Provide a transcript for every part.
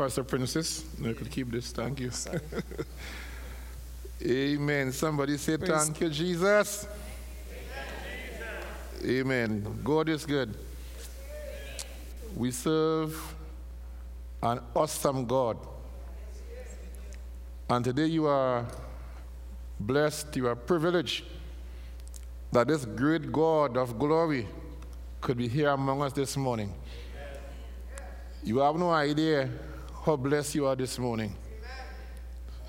Pastor Princess. You could keep this. Thank you. Amen. Somebody say, Praise Thank you, Jesus. Amen. God is good. We serve an awesome God. And today you are blessed, you are privileged that this great God of glory could be here among us this morning. You have no idea how blessed you are this morning.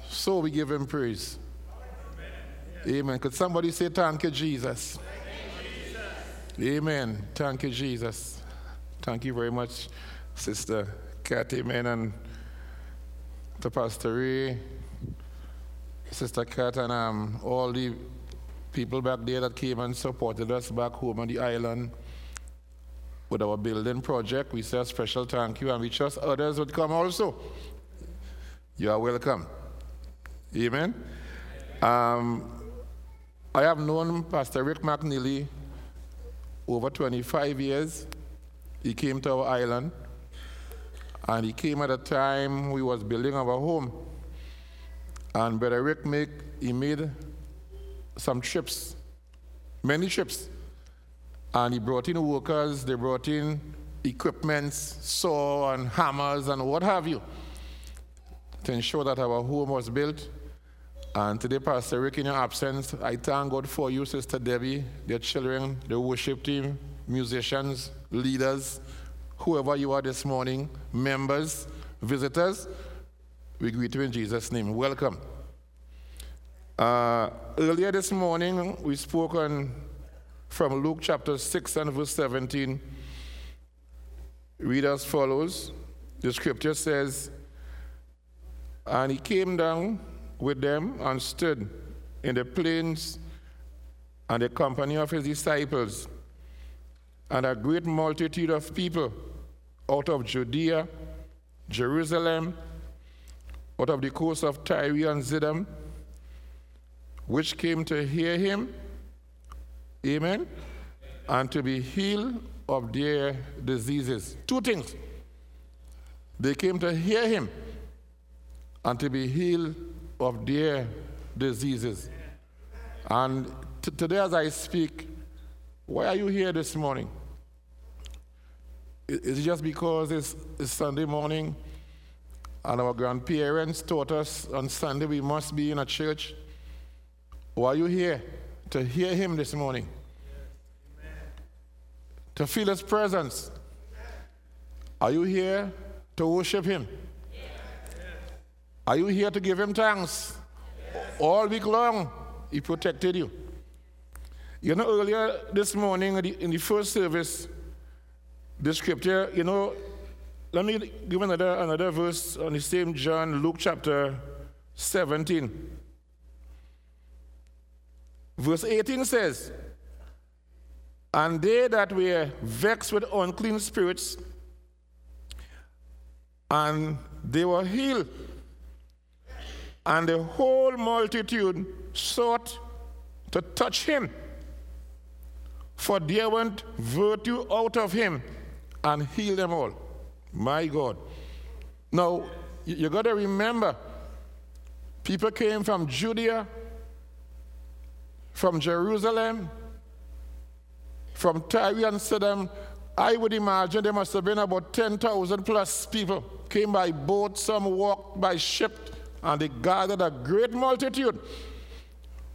So we give him praise. Amen. Could somebody say, Thank you, Jesus? Amen. Thank you, Jesus. Thank you very much, Sister Kathy, amen, and to Pastor Ray, Sister Kat, and um, all the people back there that came and supported us back home on the island with our building project. We say a special thank you, and we trust others would come also. You are welcome. Amen. Um, I have known Pastor Rick McNeely over 25 years. He came to our island, and he came at a time we was building our home. And Brother Rick make, he made some trips, many trips. And he brought in workers, they brought in equipments, saw and hammers and what have you, to ensure that our home was built. And today, Pastor Rick, in your absence, I thank God for you, Sister Debbie, their children, the worship team, musicians, leaders, whoever you are this morning, members, visitors. We greet you in Jesus' name. Welcome. Uh, earlier this morning, we spoke on from Luke chapter 6 and verse 17. Read as follows. The scripture says, And he came down with them and stood in the plains and the company of his disciples, and a great multitude of people out of Judea, Jerusalem, out of the coast of Tyre and Sidon, which came to hear him, amen, and to be healed of their diseases. Two things. They came to hear him and to be healed of their diseases. And t- today, as I speak, why are you here this morning? Is it just because it's, it's Sunday morning and our grandparents taught us on Sunday we must be in a church? Why are you here to hear him this morning? To feel his presence? Are you here to worship him? Are you here to give him thanks? All week long, he protected you. You know, earlier this morning in the, in the first service, the scripture, you know, let me give another, another verse on the same John, Luke chapter 17. Verse 18 says, And they that were vexed with unclean spirits, and they were healed. And the whole multitude sought to touch him, for there went virtue out of him and healed them all. My God. Now, you, got to remember, people came from Judea, from Jerusalem, from Tyre and Sidon. I would imagine there must have been about 10,000 plus people. Came by boat, some walked by ship, and they gathered a great multitude.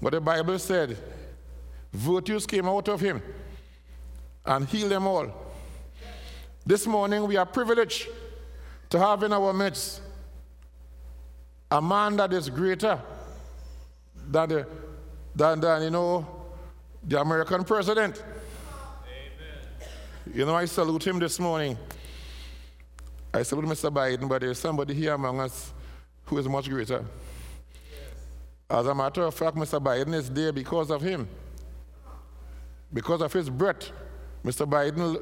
But the Bible said, virtues came out of him and healed them all. This morning we are privileged to have in our midst a man that is greater than, the, than, than you know, the American president. You know, I salute him this morning. I salute Mr. Biden, but there's somebody here among us who is much greater. As a matter of fact, Mr. Biden is there because of him. Because of his breath. Mr. Biden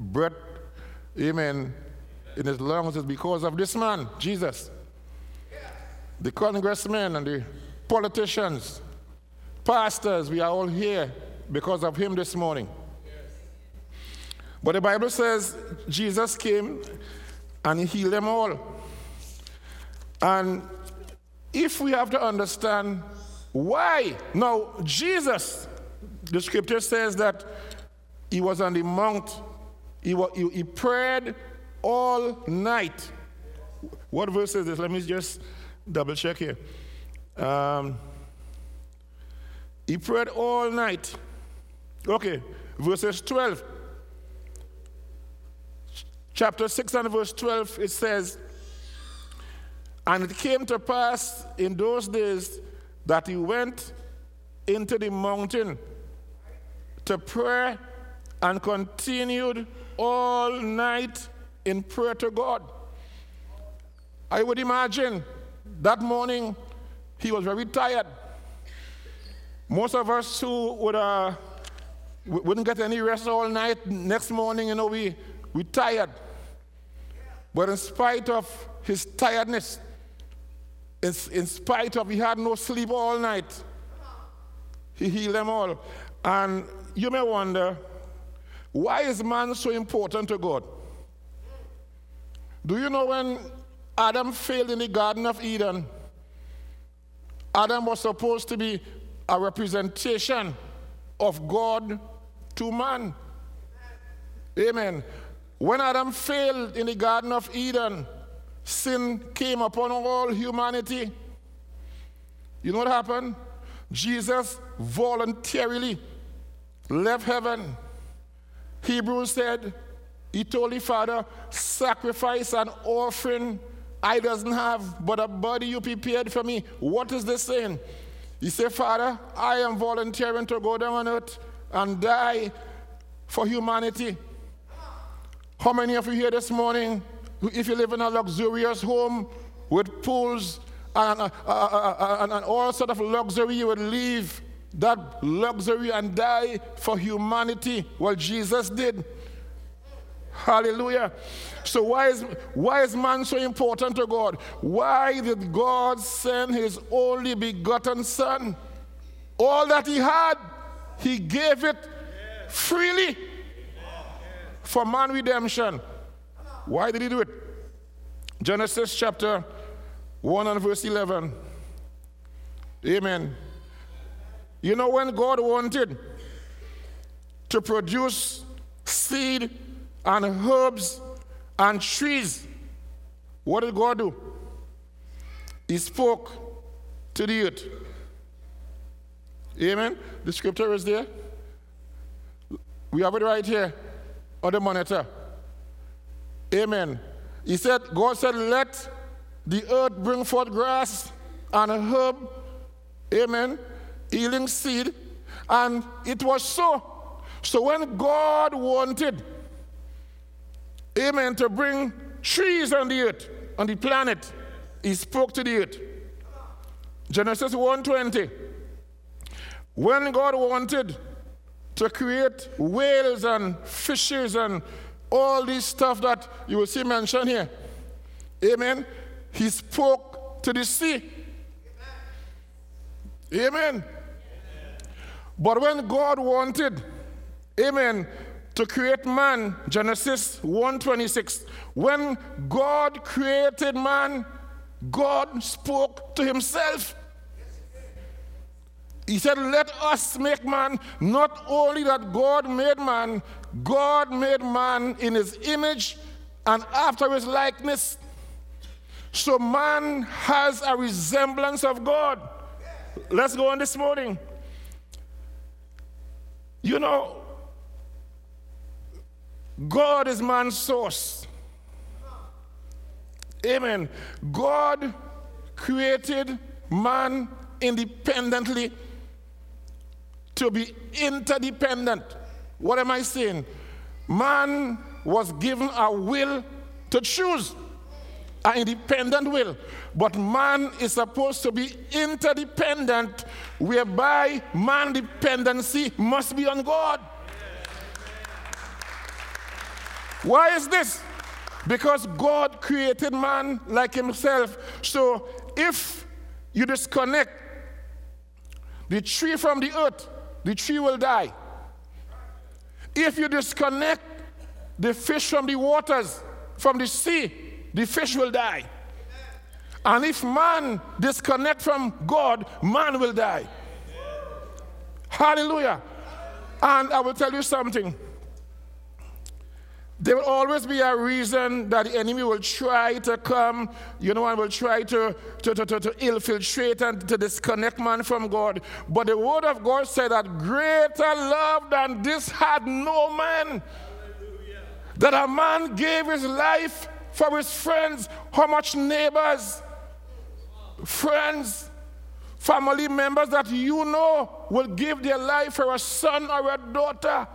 breath, amen, in his lungs is because of this man, Jesus. The congressmen and the politicians, pastors, we are all here because of him this morning. But the Bible says Jesus came and he healed them all. And if we have to understand why, now Jesus, the scripture says that he was on the mount, he, he, he prayed all night. What verse is this? Let me just double check here. Um, he prayed all night. Okay, verses 12. Chapter 6 and verse 12, it says, And it came to pass in those days that he went into the mountain to pray and continued all night in prayer to God. I would imagine that morning he was very tired. Most of us who would, uh, wouldn't get any rest all night, next morning, you know, we, we tired. But in spite of his tiredness, in, in spite of he had no sleep all night, he healed them all. And you may wonder, why is man so important to God? Do you know when Adam failed in the Garden of Eden? Adam was supposed to be a representation of God to man. Amen. When Adam failed in the Garden of Eden, sin came upon all humanity. You know what happened? Jesus voluntarily left heaven. Hebrews said, he told the Father, sacrifice an offering I doesn't have, but a body you prepared for me. What is this saying? He said, Father, I am volunteering to go down on earth and die for humanity. How many of you here this morning, if you live in a luxurious home with pools and, uh, uh, uh, and all sort of luxury, you would leave that luxury and die for humanity? Well, Jesus did. Hallelujah. So why is why is man so important to God? Why did God send his only begotten son? All that he had, he gave it freely for man redemption. Why did he do it? Genesis chapter 1 and verse 11. Amen. You know when God wanted to produce seed and herbs and trees. What did God do? He spoke to the earth. Amen. The scripture is there. We have it right here on the monitor. Amen. He said, God said, let the earth bring forth grass and herb. Amen. Healing seed. And it was so. So when God wanted amen, to bring trees on the earth, on the planet. He spoke to the earth. Genesis 1:20. When God wanted to create whales and fishes and all this stuff that you will see mentioned here, amen, he spoke to the sea. Amen. amen. But when God wanted, amen, to create man, Genesis 1:26. When God created man, God spoke to himself. He said, Let us make man. Not only that God made man, God made man in his image and after his likeness. So man has a resemblance of God. Let's go on this morning. You know, God is man's source. Amen. God created man independently to be interdependent. What am I saying? Man was given a will to choose, an independent will. But man is supposed to be interdependent, whereby man dependency must be on God. Why is this? Because God created man like himself. So if you disconnect the tree from the earth, the tree will die. If you disconnect the fish from the waters, from the sea, the fish will die. And if man disconnect from God, man will die. Hallelujah. And I will tell you something. There will always be a reason that the enemy will try to come, you know, and will try to, to, to, to, to infiltrate and to disconnect man from God. But the word of God said that greater love than this had no man. That a man gave his life for his friends. How much neighbors, friends, family members that you know will give their life for a son or a daughter.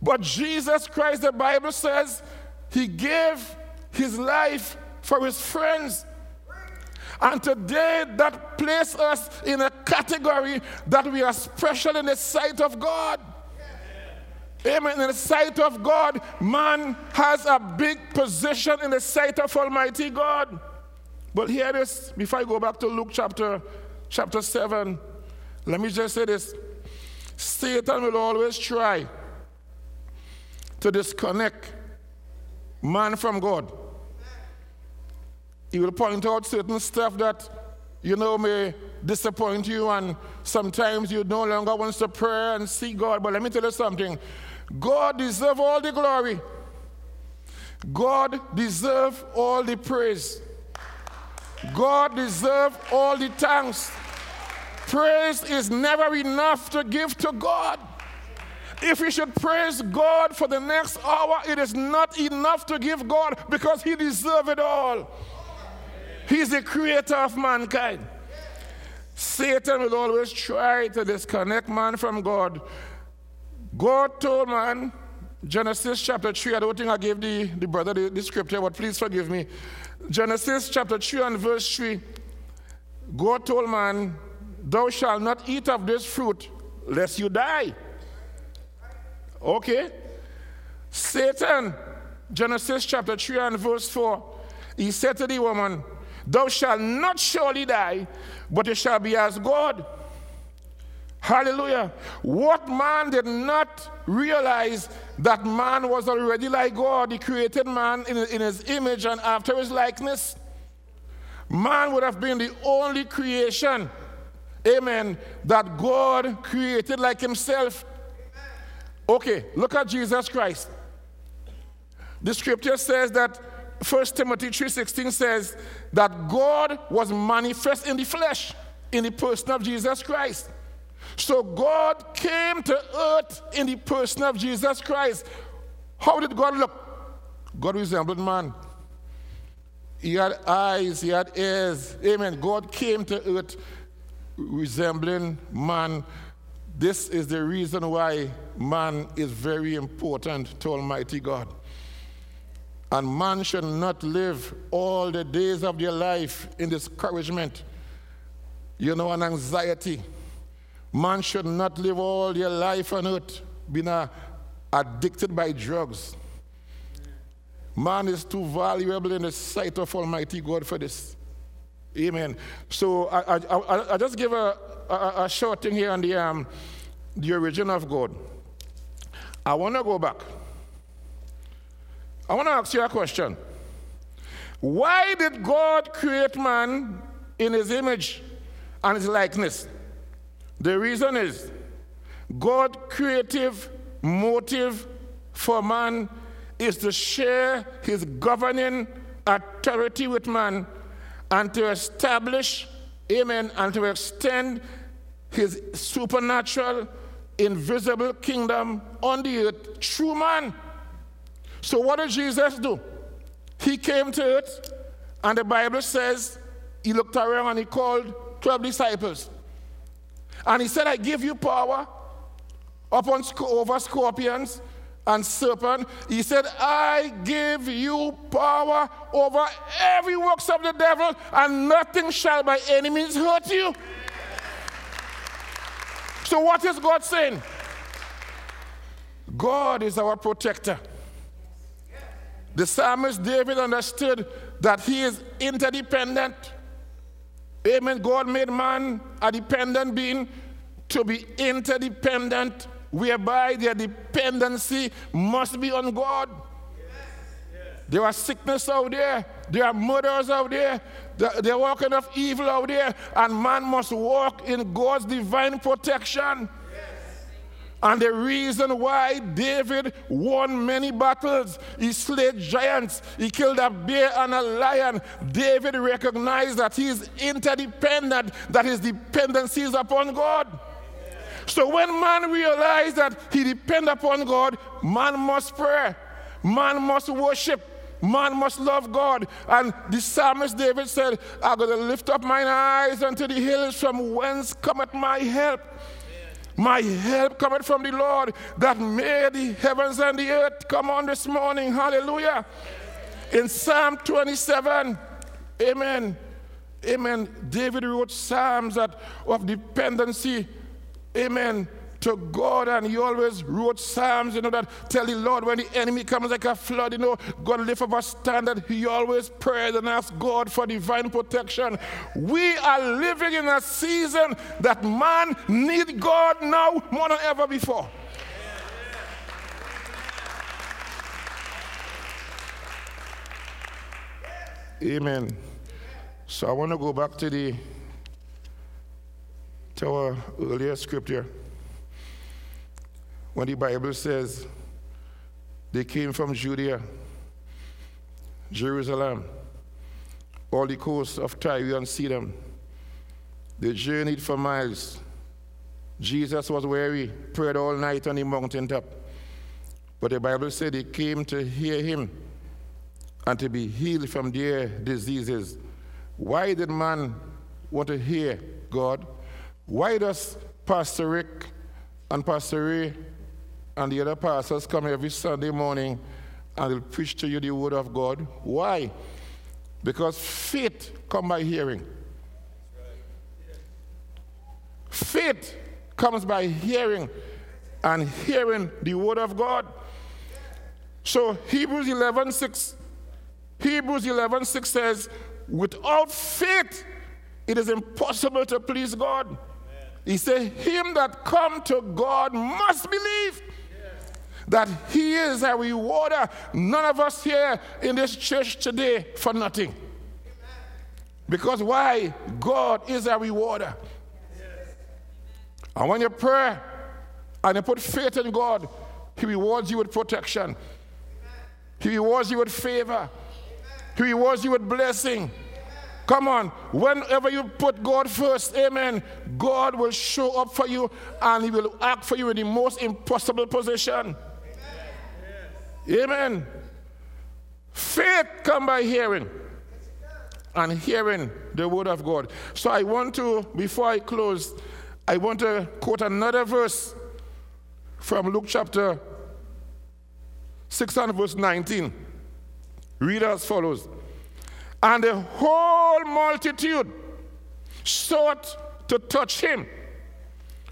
But Jesus Christ, the Bible says, he gave his life for his friends. And today, that places us in a category that we are special in the sight of God. Amen. In the sight of God, man has a big position in the sight of Almighty God. But here it is, before I go back to Luke chapter, chapter 7, let me just say this Satan will always try to disconnect man from God. He will point out certain stuff that you know may disappoint you, and sometimes you no longer want to pray and see God. But let me tell you something God deserves all the glory, God deserves all the praise, God deserves all the thanks. Praise is never enough to give to God. If we should praise God for the next hour, it is not enough to give God because He deserves it all. He's the creator of mankind. Satan will always try to disconnect man from God. God told man, Genesis chapter 3, I don't think I gave the, the brother the, the scripture, but please forgive me. Genesis chapter 3 and verse 3, God told man, Thou shalt not eat of this fruit, lest you die. Okay? Satan, Genesis chapter 3 and verse 4, he said to the woman, Thou shalt not surely die, but you shall be as God. Hallelujah. What man did not realize that man was already like God? He created man in, in his image and after his likeness. Man would have been the only creation, amen, that God created like himself. Okay, look at Jesus Christ. The scripture says that 1 Timothy 3:16 says that God was manifest in the flesh in the person of Jesus Christ. So God came to earth in the person of Jesus Christ. How did God look? God resembled man. He had eyes, he had ears. Amen. God came to earth resembling man this is the reason why man is very important to Almighty God. And man should not live all the days of their life in discouragement, you know, and anxiety. Man should not live all their life on earth being uh, addicted by drugs. Man is too valuable in the sight of Almighty God for this. Amen. So I, I, I, I just give a, a, a, short thing here on the, um, the origin of God. I want to go back. I want to ask you a question. Why did God create man in his image and his likeness? The reason is God's creative motive for man is to share his governing authority with man and to establish, amen, and to extend his supernatural, invisible kingdom on the earth through man. So, what did Jesus do? He came to earth, and the Bible says he looked around and he called 12 disciples. And he said, I give you power upon over scorpions and serpent. He said, I give you power over every works of the devil, and nothing shall by any means hurt you. So, what is God saying? God is our protector. The psalmist David understood that he is interdependent. Amen. God made man a dependent being to be interdependent whereby their dependency must be on God. There are sickness out there. There are murders out there. There are all kind of evil out there. And man must walk in God's divine protection. And the reason why David won many battles, he slayed giants, he killed a bear and a lion. David recognized that he is interdependent, that his dependency is upon God. So when man realized that he depend upon God, man must pray, man must worship, man must love God. And the psalmist David said, I'm going to lift up mine eyes unto the hills from whence cometh my help. My help cometh from the Lord that made the heavens and the earth. Come on this morning. Hallelujah. In Psalm 27, amen. Amen. David wrote psalms that of dependency. Amen to God and he always wrote psalms, you know, that tell the Lord when the enemy comes like a flood, you know, God lift up a standard. He always prays and asked God for divine protection. We are living in a season that man need God now more than ever before. Amen. So I want to go back to the to our earlier scripture when the Bible says they came from Judea, Jerusalem, all the coast of Tyre and Sidon. They journeyed for miles. Jesus was weary, prayed all night on the mountaintop. But the Bible said they came to hear him and to be healed from their diseases. Why did man want to hear God? Why does Pastor Rick and Pastor Ray and the other pastors come every Sunday morning and they'll preach to you the word of God. Why? Because faith comes by hearing. Faith comes by hearing and hearing the word of God. So Hebrews 11 6, Hebrews 11 6 says, without faith, it is impossible to please God. Amen. He said, Him that come to God must believe that He is a rewarder. None of us here in this church today for nothing. Because why? God is a rewarder. And when you pray and you put faith in God, He rewards you with protection. He rewards you with favor. He rewards you with blessing. Come on, whenever you put God first, amen, God will show up for you and He will act for you in the most impossible position. Amen. Faith come by hearing and hearing the word of God. So I want to, before I close, I want to quote another verse from Luke chapter 6 and verse 19. Read as follows. And the whole multitude sought to touch him,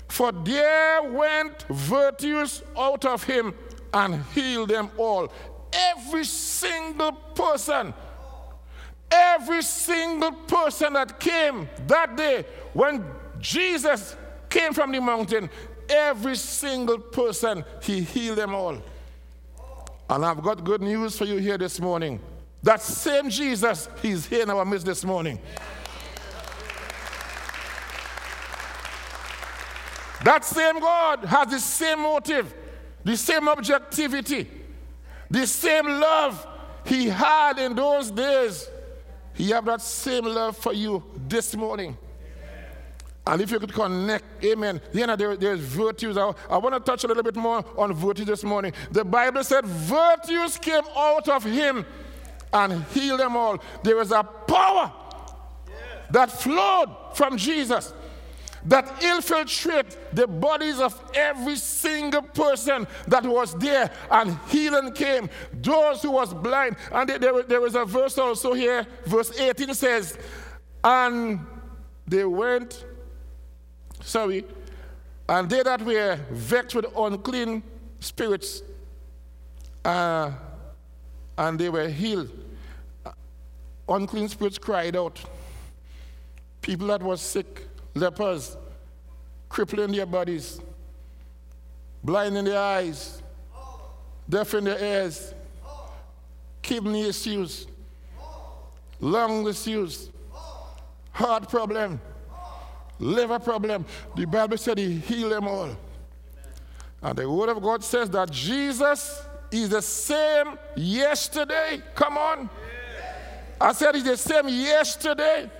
for there went virtues out of him and heal them all. Every single person, every single person that came that day when Jesus came from the mountain, every single person, he healed them all. And I've got good news for you here this morning. That same Jesus, he's here in our midst this morning. That same God has the same motive the same objectivity, the same love he had in those days. He have that same love for you this morning. And if you could connect, amen. You know, there, there's virtues. I, I want to touch a little bit more on virtues this morning. The Bible said virtues came out of him and healed them all. There was a power that flowed from Jesus that infiltrate the bodies of every single person that was there and healing came. Those who was blind. And there, there was a verse also here. Verse 18 says and they went sorry and they that were vexed with unclean spirits uh, and they were healed. Unclean spirits cried out. People that was sick lepers, crippling their bodies, blind in their eyes, deaf in their ears, kidney issues, lung issues, heart problem, liver problem. The Bible said he healed them all. And the Word of God says that Jesus is the same yesterday. Come on. I said he's the same yesterday.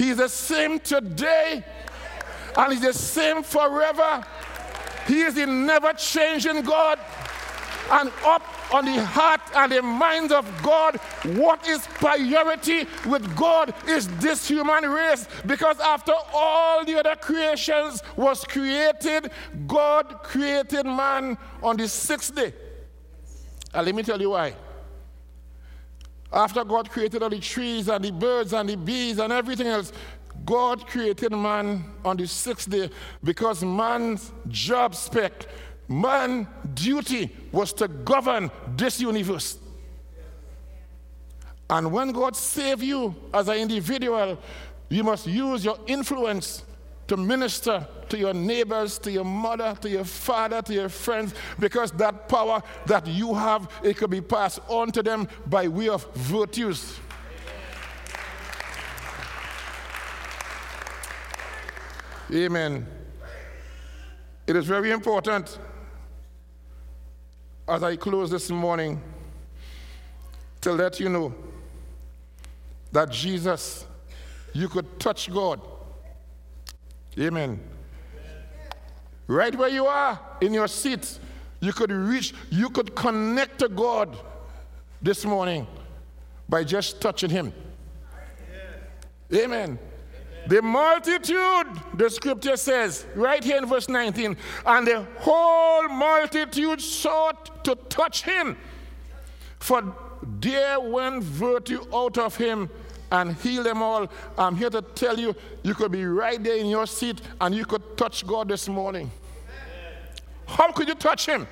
He's the same today. And he's the same forever. He is the never changing God. And up on the heart and the mind of God, what is priority with God is this human race. Because after all the other creations was created, God created man on the sixth day. And let me tell you why. After God created all the trees and the birds and the bees and everything else, God created man on the sixth day because man's job spec, man's duty was to govern this universe. And when God saved you as an individual, you must use your influence to minister to your neighbors, to your mother, to your father, to your friends, because that power that you have, it could be passed on to them by way of virtues. Amen. It is very important as I close this morning to let you know that Jesus, you could touch God. Amen. Right where you are in your seat, you could reach, you could connect to God this morning by just touching Him. Amen. The multitude, the scripture says, right here in verse 19, and the whole multitude sought to touch him. For there went virtue out of him and heal them all. I'm here to tell you, you could be right there in your seat and you could touch God this morning. How could you touch him?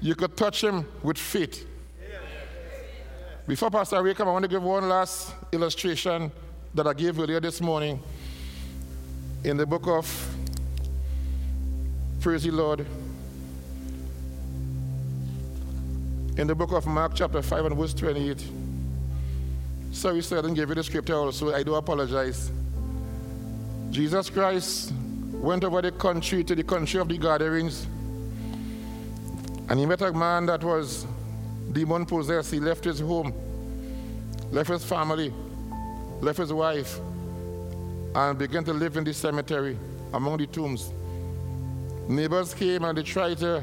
You could touch him with faith. Before Pastor Ray come, I want to give one last illustration that I gave earlier this morning in the book of Praise the Lord. In the book of Mark, chapter 5, and verse 28. Sorry, sir, I didn't give you the scripture also. I do apologize. Jesus Christ went over the country to the country of the Gadarenes, and he met a man that was demon possessed. He left his home, left his family, left his wife, and began to live in the cemetery among the tombs. Neighbors came and they tried to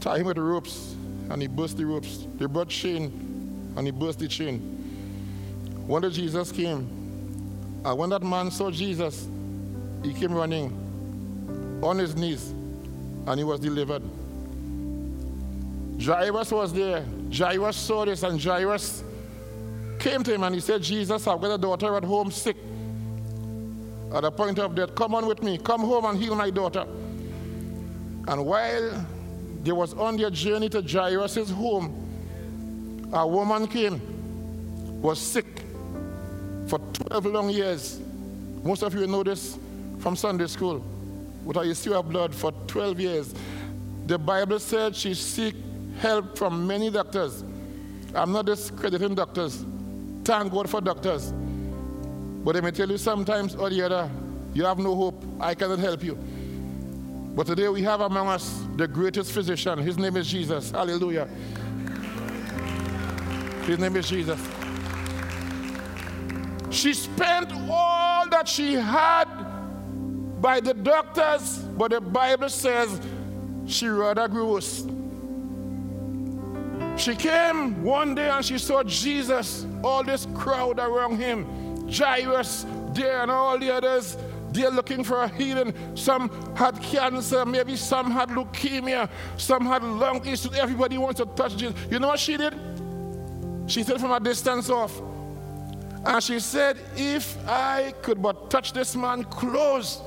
tie him with ropes, and he burst the ropes. They brought chain, and he burst the chain. Day Jesus came, and when that man saw Jesus, he came running on his knees, and he was delivered. Jairus was there. Jairus saw this, and Jairus came to him and he said, Jesus, I've got a daughter at home sick. At the point of death, come on with me. Come home and heal my daughter. And while they was on their journey to Jairus' home, a woman came, was sick for 12 long years. Most of you know this from Sunday school. With a issue of blood for 12 years. The Bible said she seek help from many doctors. I'm not discrediting doctors. Thank God for doctors. But let me tell you, sometimes or the other, you have no hope. I cannot help you. But today we have among us the greatest physician. His name is Jesus. Hallelujah. His name is Jesus. She spent all that she had by the doctors, but the Bible says she rather grew worse. She came one day and she saw Jesus, all this crowd around him, Jairus there and all the others. They're looking for a healing. Some had cancer, maybe some had leukemia, some had lung issues. Everybody wants to touch Jesus. You know what she did? She said from a distance off. And she said, If I could but touch this man's clothes,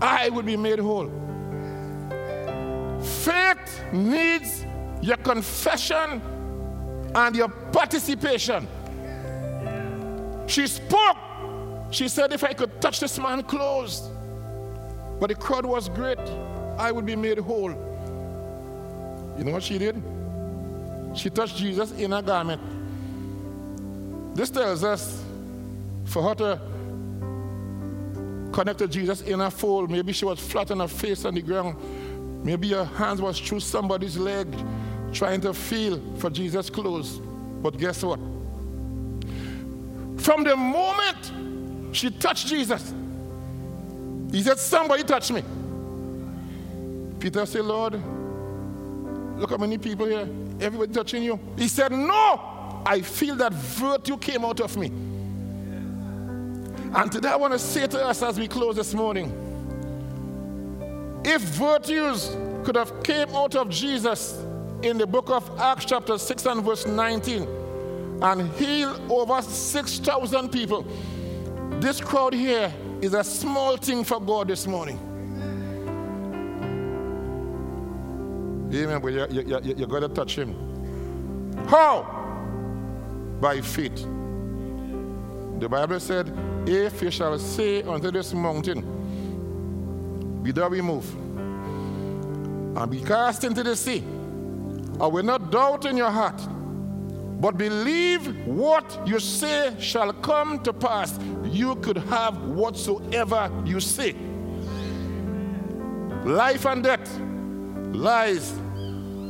I would be made whole. Faith needs your confession and your participation. She spoke. She said, If I could touch this man's clothes, but the crowd was great, I would be made whole. You know what she did? She touched Jesus in her garment. This tells us for her to connect to Jesus in her fold, maybe she was flat on her face on the ground. Maybe her hands was through somebody's leg, trying to feel for Jesus' clothes. But guess what? From the moment she touched Jesus, he said, Somebody touch me. Peter said, Lord, look how many people here. Everybody touching you. He said, No. I feel that virtue came out of me. And today I want to say to us as we close this morning, if virtues could have came out of Jesus in the book of Acts chapter 6 and verse 19 and healed over 6,000 people, this crowd here is a small thing for God this morning. Amen. But you, you, you, you got to touch him. How? By faith. The Bible said, If you shall say unto this mountain, Be thou removed, and be cast into the sea, I will not doubt in your heart, but believe what you say shall come to pass. You could have whatsoever you say. Life and death lies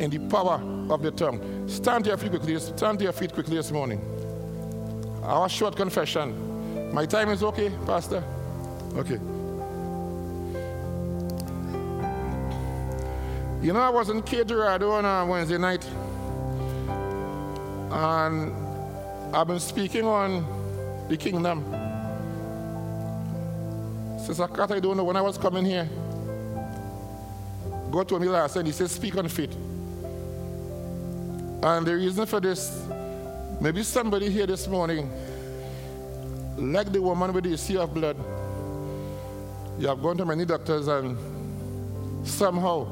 in the power of the tongue. Stand to your feet quickly. Stand to your feet quickly this morning. Our short confession. My time is okay, Pastor? Okay. You know, I was in Cape on a Wednesday night, and I've been speaking on the kingdom. Sister Kat, I don't know when I was coming here. God told me last and he said, Speak on faith. And the reason for this, maybe somebody here this morning, like the woman with the sea of blood, you have gone to many doctors and somehow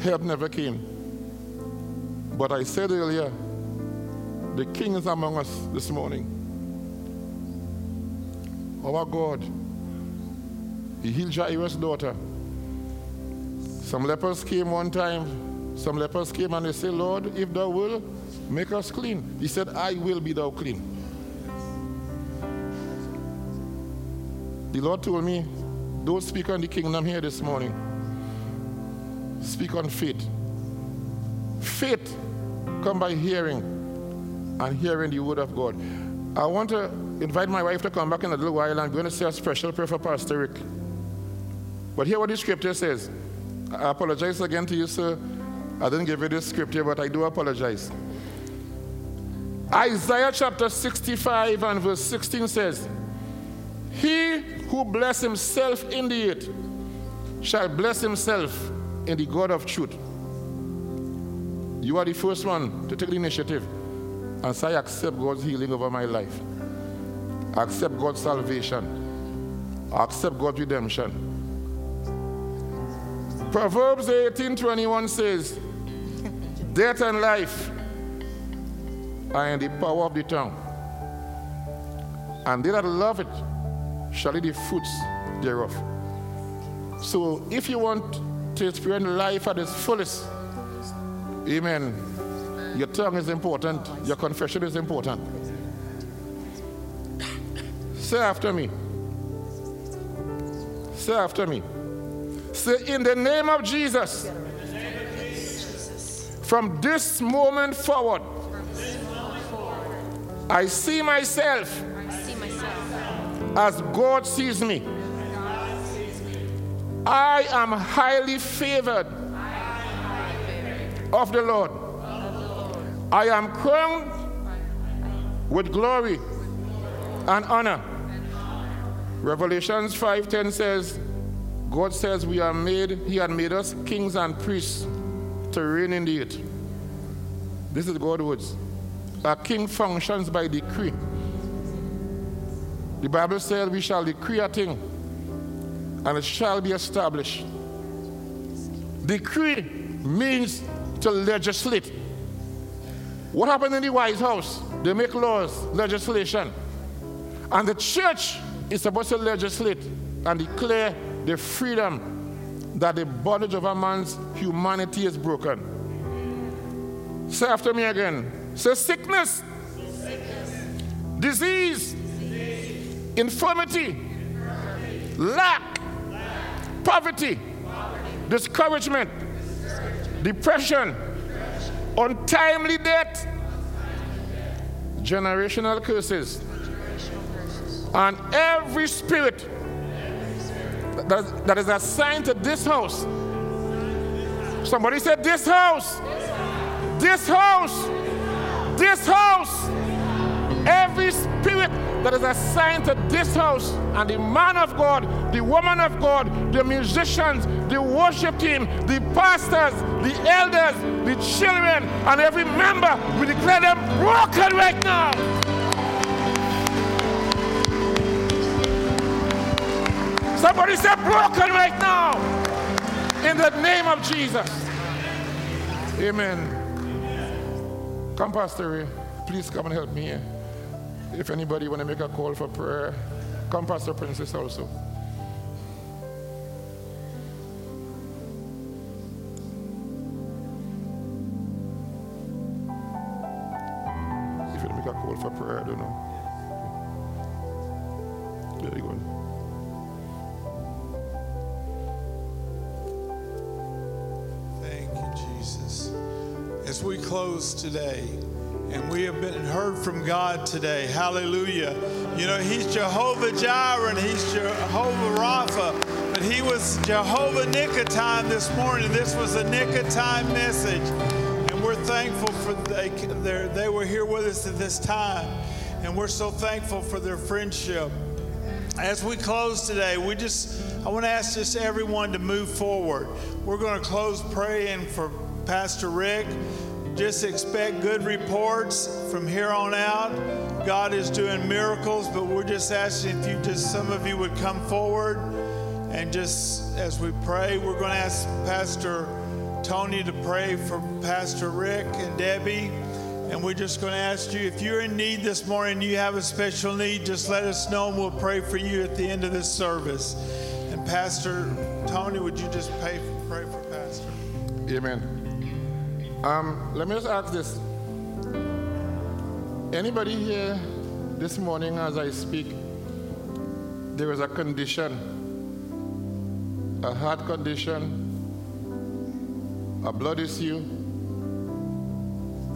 help never came. But I said earlier, the king is among us this morning. Our God, he healed Jairus' daughter. Some lepers came one time some lepers came and they said, Lord, if thou will, make us clean. He said, I will be thou clean. The Lord told me, don't speak on the kingdom here this morning. Speak on faith. Faith come by hearing and hearing the word of God. I want to invite my wife to come back in a little while I'm going to say a special prayer for Pastor Rick. But hear what the scripture says. I apologize again to you, sir. I didn't give you this scripture, but I do apologize. Isaiah chapter 65 and verse 16 says, He who bless himself in the earth shall bless himself in the God of truth. You are the first one to take the initiative and say, I accept God's healing over my life. I accept God's salvation. I accept God's redemption. Proverbs 18:21 says, Death and life are in the power of the tongue. And they that love it shall eat the fruits thereof. So if you want to experience life at its fullest, amen, your tongue is important, your confession is important. Say after me. Say after me. Say, in the name of Jesus. From this moment forward, I see myself as God sees me. I am highly favored of the Lord. I am crowned with glory and honor. Revelations 5:10 says, God says we are made, He had made us kings and priests to reign in the earth. This is God's words. A king functions by decree. The Bible says we shall decree a thing and it shall be established. Decree means to legislate. What happened in the White House? They make laws, legislation. And the church is supposed to legislate and declare the freedom that the bondage of a man's humanity is broken. Say after me again. Say sickness, disease, infirmity, lack, poverty, discouragement, depression, untimely death, generational curses, and every spirit that is assigned to this house. Somebody said, This house, this house, this house, every spirit that is assigned to this house, and the man of God, the woman of God, the musicians, the worship team, the pastors, the elders, the children, and every member, we declare them broken right now. Somebody say broken right now. In the name of Jesus. Amen. Come, Pastor Please come and help me. If anybody want to make a call for prayer, come, Pastor Princess also. Today, and we have been heard from God today. Hallelujah. You know, He's Jehovah Jireh and He's Jehovah Rapha, but He was Jehovah Nicotime this morning. This was a Nicotime message. And we're thankful for they, they were here with us at this time. And we're so thankful for their friendship. As we close today, we just, I want to ask just everyone to move forward. We're going to close praying for Pastor Rick. Just expect good reports from here on out. God is doing miracles, but we're just asking if you just, some of you would come forward and just as we pray, we're going to ask Pastor Tony to pray for Pastor Rick and Debbie. And we're just going to ask you if you're in need this morning, you have a special need, just let us know and we'll pray for you at the end of this service. And Pastor Tony, would you just pray, pray for Pastor? Amen. Um, let me just ask this. Anybody here this morning as I speak, there is a condition, a heart condition, a blood issue,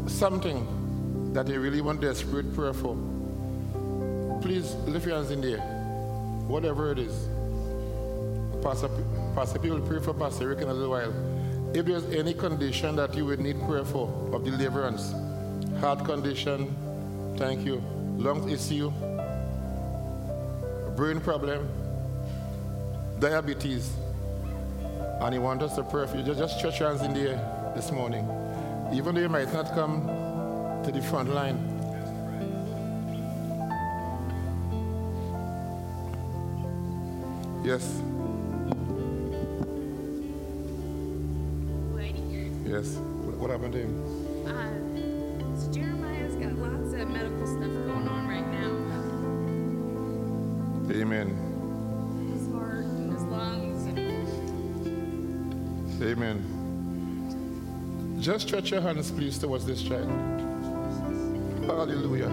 something that you really want desperate prayer for? Please lift your hands in the air. Whatever it is. Pastor, Pastor people pray for Pastor Rick in a little while. If there's any condition that you would need prayer for of deliverance, heart condition, thank you, lung issue, brain problem, diabetes, and you want us to pray for you, just, just stretch your hands in the air this morning. Even though you might not come to the front line. Yes. Yes. What, happened to him? Uh, Jeremiah's got lots of medical stuff going on right now. Amen. His heart and his lungs. And... Amen. Just stretch your hands, please, towards this child. Hallelujah.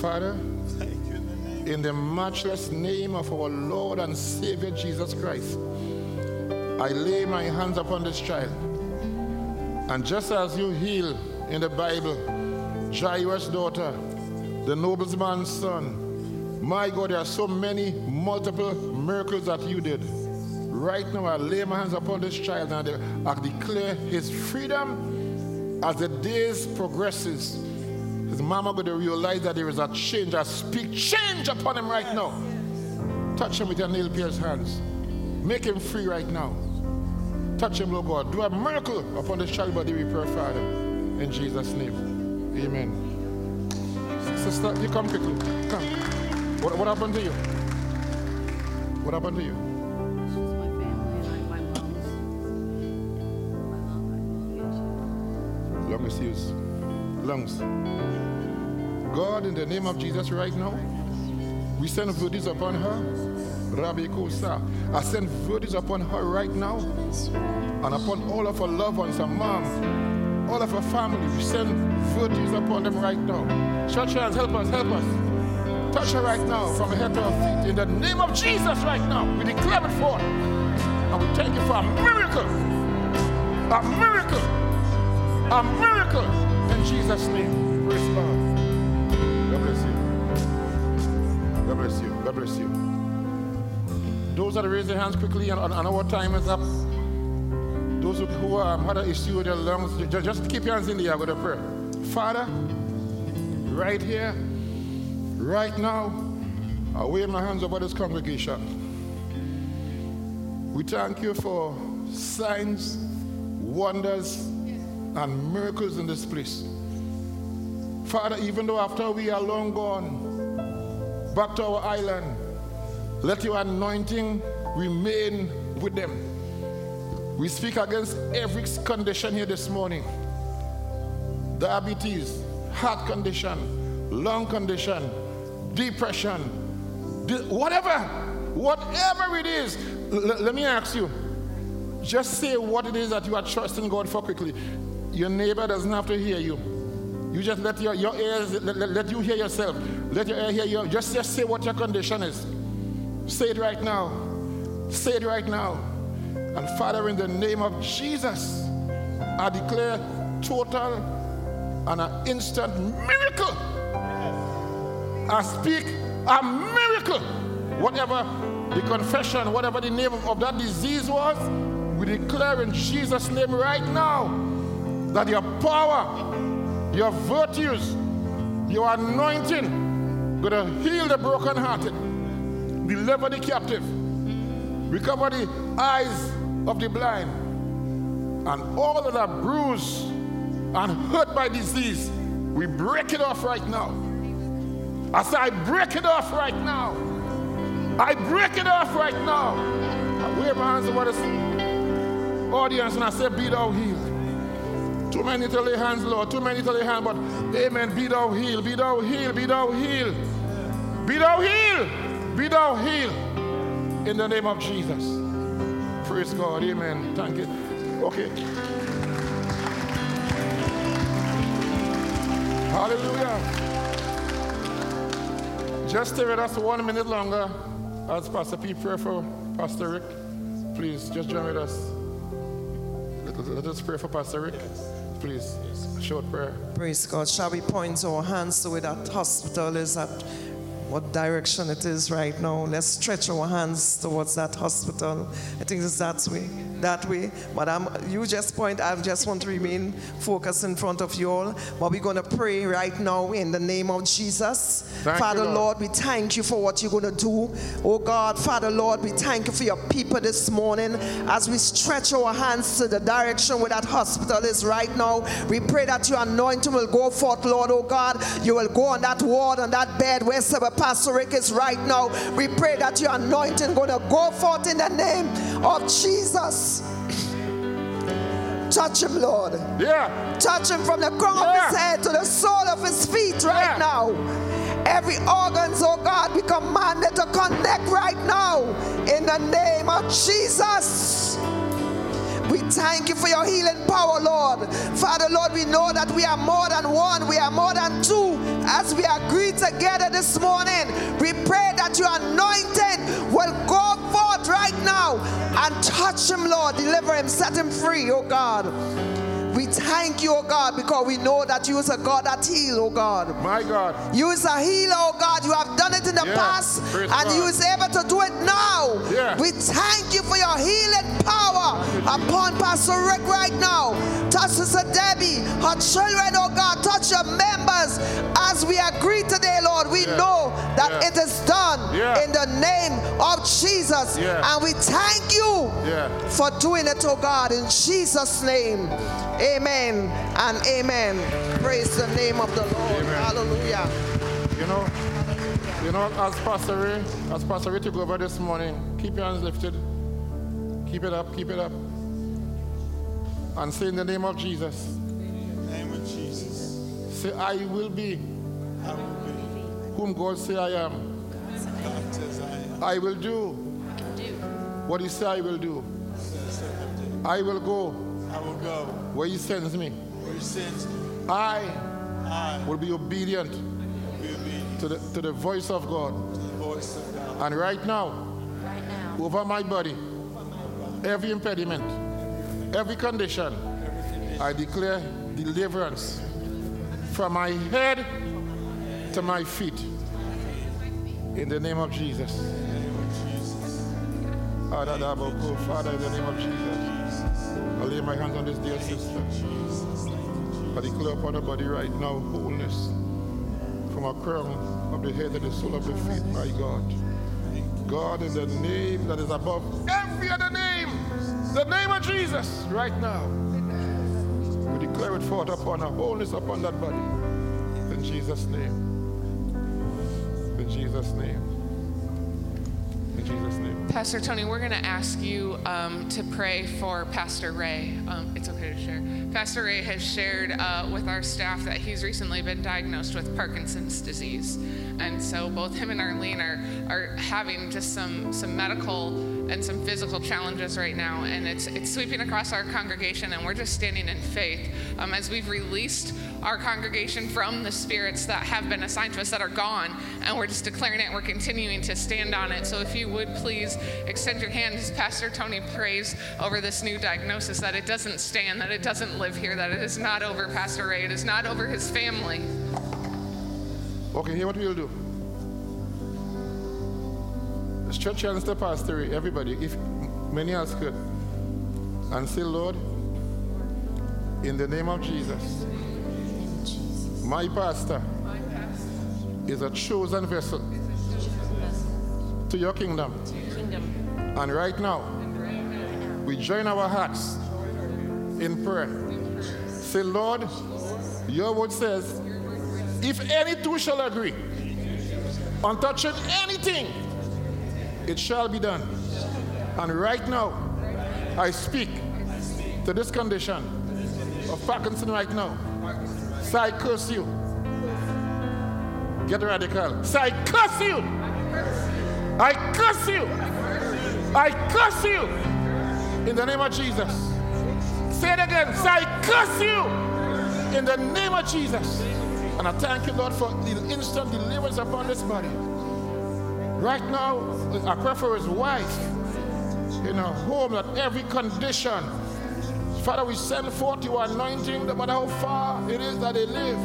Father, in the matchless name of our Lord and Savior Jesus Christ, I lay my hands upon this child. And just as you heal in the Bible, Jairus' daughter, the nobleman's son, my God, there are so many multiple miracles that you did. Right now, I lay my hands upon this child and I declare his freedom as the days progresses. His mama going to realize that there is a change. I speak change upon him right now. Touch him with your nail pierced hands. Make him free right now. Touch him, Lord God. Do a miracle upon this child body, we pray, Father. In Jesus' name. Amen. Sister, you come quickly. Come. What, what happened to you? What happened to you? Lung issues. Lungs. God, in the name of Jesus, right now, we send virtues upon her. Rabikusa. I send virtues upon her right now and upon all of her loved ones, her mom, all of her family. We send virtues upon them right now. Church hands, help us, help us. Touch her right now from head to her feet. In the name of Jesus right now, we declare it forth. And we thank you for a miracle. A miracle. A miracle in Jesus' name. That raise their hands quickly and, and our time is up. Those who um, had an issue with their lungs, just, just keep your hands in the air with a prayer. Father, right here, right now, I wave my hands over this congregation. We thank you for signs, wonders, and miracles in this place. Father, even though after we are long gone back to our island, let your anointing remain with them. We speak against every condition here this morning diabetes, heart condition, lung condition, depression, whatever, whatever it is. L- let me ask you just say what it is that you are trusting God for quickly. Your neighbor doesn't have to hear you. You just let your, your ears, let, let, let you hear yourself. Let your ear hear you. Just, just say what your condition is. Say it right now. Say it right now. And Father, in the name of Jesus, I declare total and an instant miracle. I speak a miracle. Whatever the confession, whatever the name of that disease was, we declare in Jesus' name right now that your power, your virtues, your anointing to heal the brokenhearted, deliver the captive, recover the eyes of the blind, and all that are bruised and hurt by disease, we break it off right now. I say, I break it off right now. I break it off right now. I wave my hands over this audience and I say, Be thou healed. Too many to lay hands, Lord. Too many to lay hands, but amen. Be thou healed. Be thou healed. Be thou healed. Be thou healed. Be thou healed. In the name of Jesus. Praise God. Amen. Thank you. Okay. Hallelujah. Just stay with us one minute longer as Pastor P pray for Pastor Rick. Please, just join with us. Let, us pray for Pastor Rick. Please, short prayer. Praise God. Shall we point our hands to where that hospital is at what direction it is right now. Let's stretch our hands towards that hospital. I think it's that way, that way. But I'm, you just point, I just want to remain focused in front of you all. But we're going to pray right now in the name of Jesus. Thank Father, Lord. Lord, we thank you for what you're going to do. Oh God, Father, Lord, we thank you for your people this morning as we stretch our hands to the direction where that hospital is right now. We pray that your anointing will go forth, Lord, oh God. You will go on that ward, on that bed where Sarah Pastor Rick is right now. We pray that your anointing going to go forth in the name of Jesus. Touch him, Lord. Yeah. Touch him from the crown of his head to the sole of his feet right Yeah. now. Every organs, oh God, we command it to connect right now in the name of Jesus. We thank you for your healing power, Lord. Father, Lord, we know that we are more than one, we are more than two. As we agree together this morning, we pray that your anointing touch him, Lord. Deliver him, set him free, oh God. We thank you, oh God, because we know that you is a God that heals, oh God. My God. You is a healer, oh God. You have done it in the Yeah. past, Praise and God. you is able to do it now. Yeah. We thank you for your healing power upon Pastor Rick right now. Touch Sister Debbie, her children, oh God. Touch your members as we agree today, Lord. We Yeah. know that it is done in the name of Jesus. And we thank you for doing it, oh God, in Jesus' name. Amen and amen. Praise the name of the Lord. Amen. Hallelujah. You know, you know, as Pastor Ray, as Pastor Ray took over this morning, keep your hands lifted. Keep it up, keep it up. And say in the name of Jesus, In the name of Jesus, say, I will be I will be. whom God say I am. God says I am. I will do what He say I will do. I will go I will go where He sends me. where He your sins. I I will be obedient will be obedient to the, to the voice of God. And right now, over my body, every impediment, every condition, I declare deliverance from my head to my feet. In the name of Jesus. Father, in the name of Jesus, I lay my hands on this dear sister. I declare upon her body right now wholeness from a crown of the head to the sole of the feet, my God. God, in the name that is above every other name, the name of Jesus, right now. We declare it forth upon our wholeness upon that body. In Jesus' name. In Jesus' name. Jesus' name. Pastor Tony, we're going to ask you um, to pray for Pastor Ray. Um, it's okay to share. Pastor Ray has shared uh, with our staff that he's recently been diagnosed with Parkinson's disease. And so both him and Arlene are, are having just some, some medical and some physical challenges right now. And it's, it's sweeping across our congregation, and we're just standing in faith um, as we've released our congregation from the spirits that have been assigned to us that are gone. And we're just declaring it. We're continuing to stand on it. So if you would please extend your hand as Pastor Tony prays over this new diagnosis that it doesn't stand, that it doesn't live here, that it is not over Pastor Ray, it is not over his family. Okay, here what we'll do. Stretch your hands to Pastor everybody, if many else could. And say, Lord, in the name of Jesus, my pastor is a chosen vessel to your kingdom. And right now, we join our hearts in prayer. Say, Lord, your word says, if any two shall agree on touching anything, it shall be done. And right now, I speak to this condition of Parkinson right now. So I curse you. Get radical. So I curse you. I curse you. I curse you. In the name of Jesus. Say it again. So I curse you. In the name of Jesus. And I thank you, Lord, for the instant deliverance upon this body. Right now, I pray for his wife in a home that every condition, Father, we send forth your anointing, no matter how far it is that they live.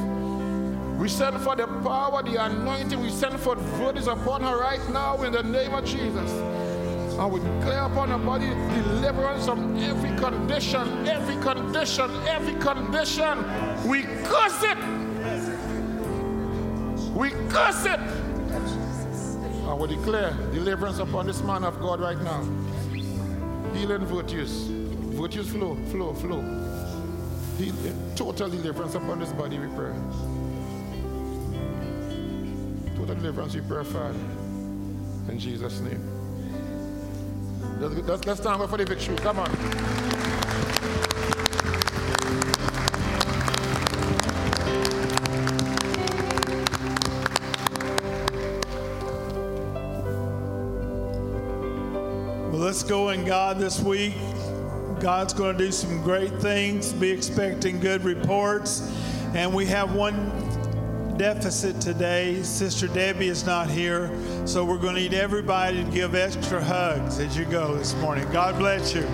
We send for the power, the anointing, we send for verdicts upon her right now in the name of Jesus. And we declare upon her body deliverance from every condition, every condition, every condition. We curse it. We curse it. And we declare deliverance upon this man of God right now. Healing virtues. Virtues flow, flow, flow. Heal, total deliverance upon this body, we pray. Total deliverance, we pray, Father. In Jesus' name. Let's, let's, let's stand up for the victory. Come on. Well, let's go in God this week. God's going to do some great things. Be expecting good reports. And we have one deficit today. Sister Debbie is not here. So we're going to need everybody to give extra hugs as you go this morning. God bless you.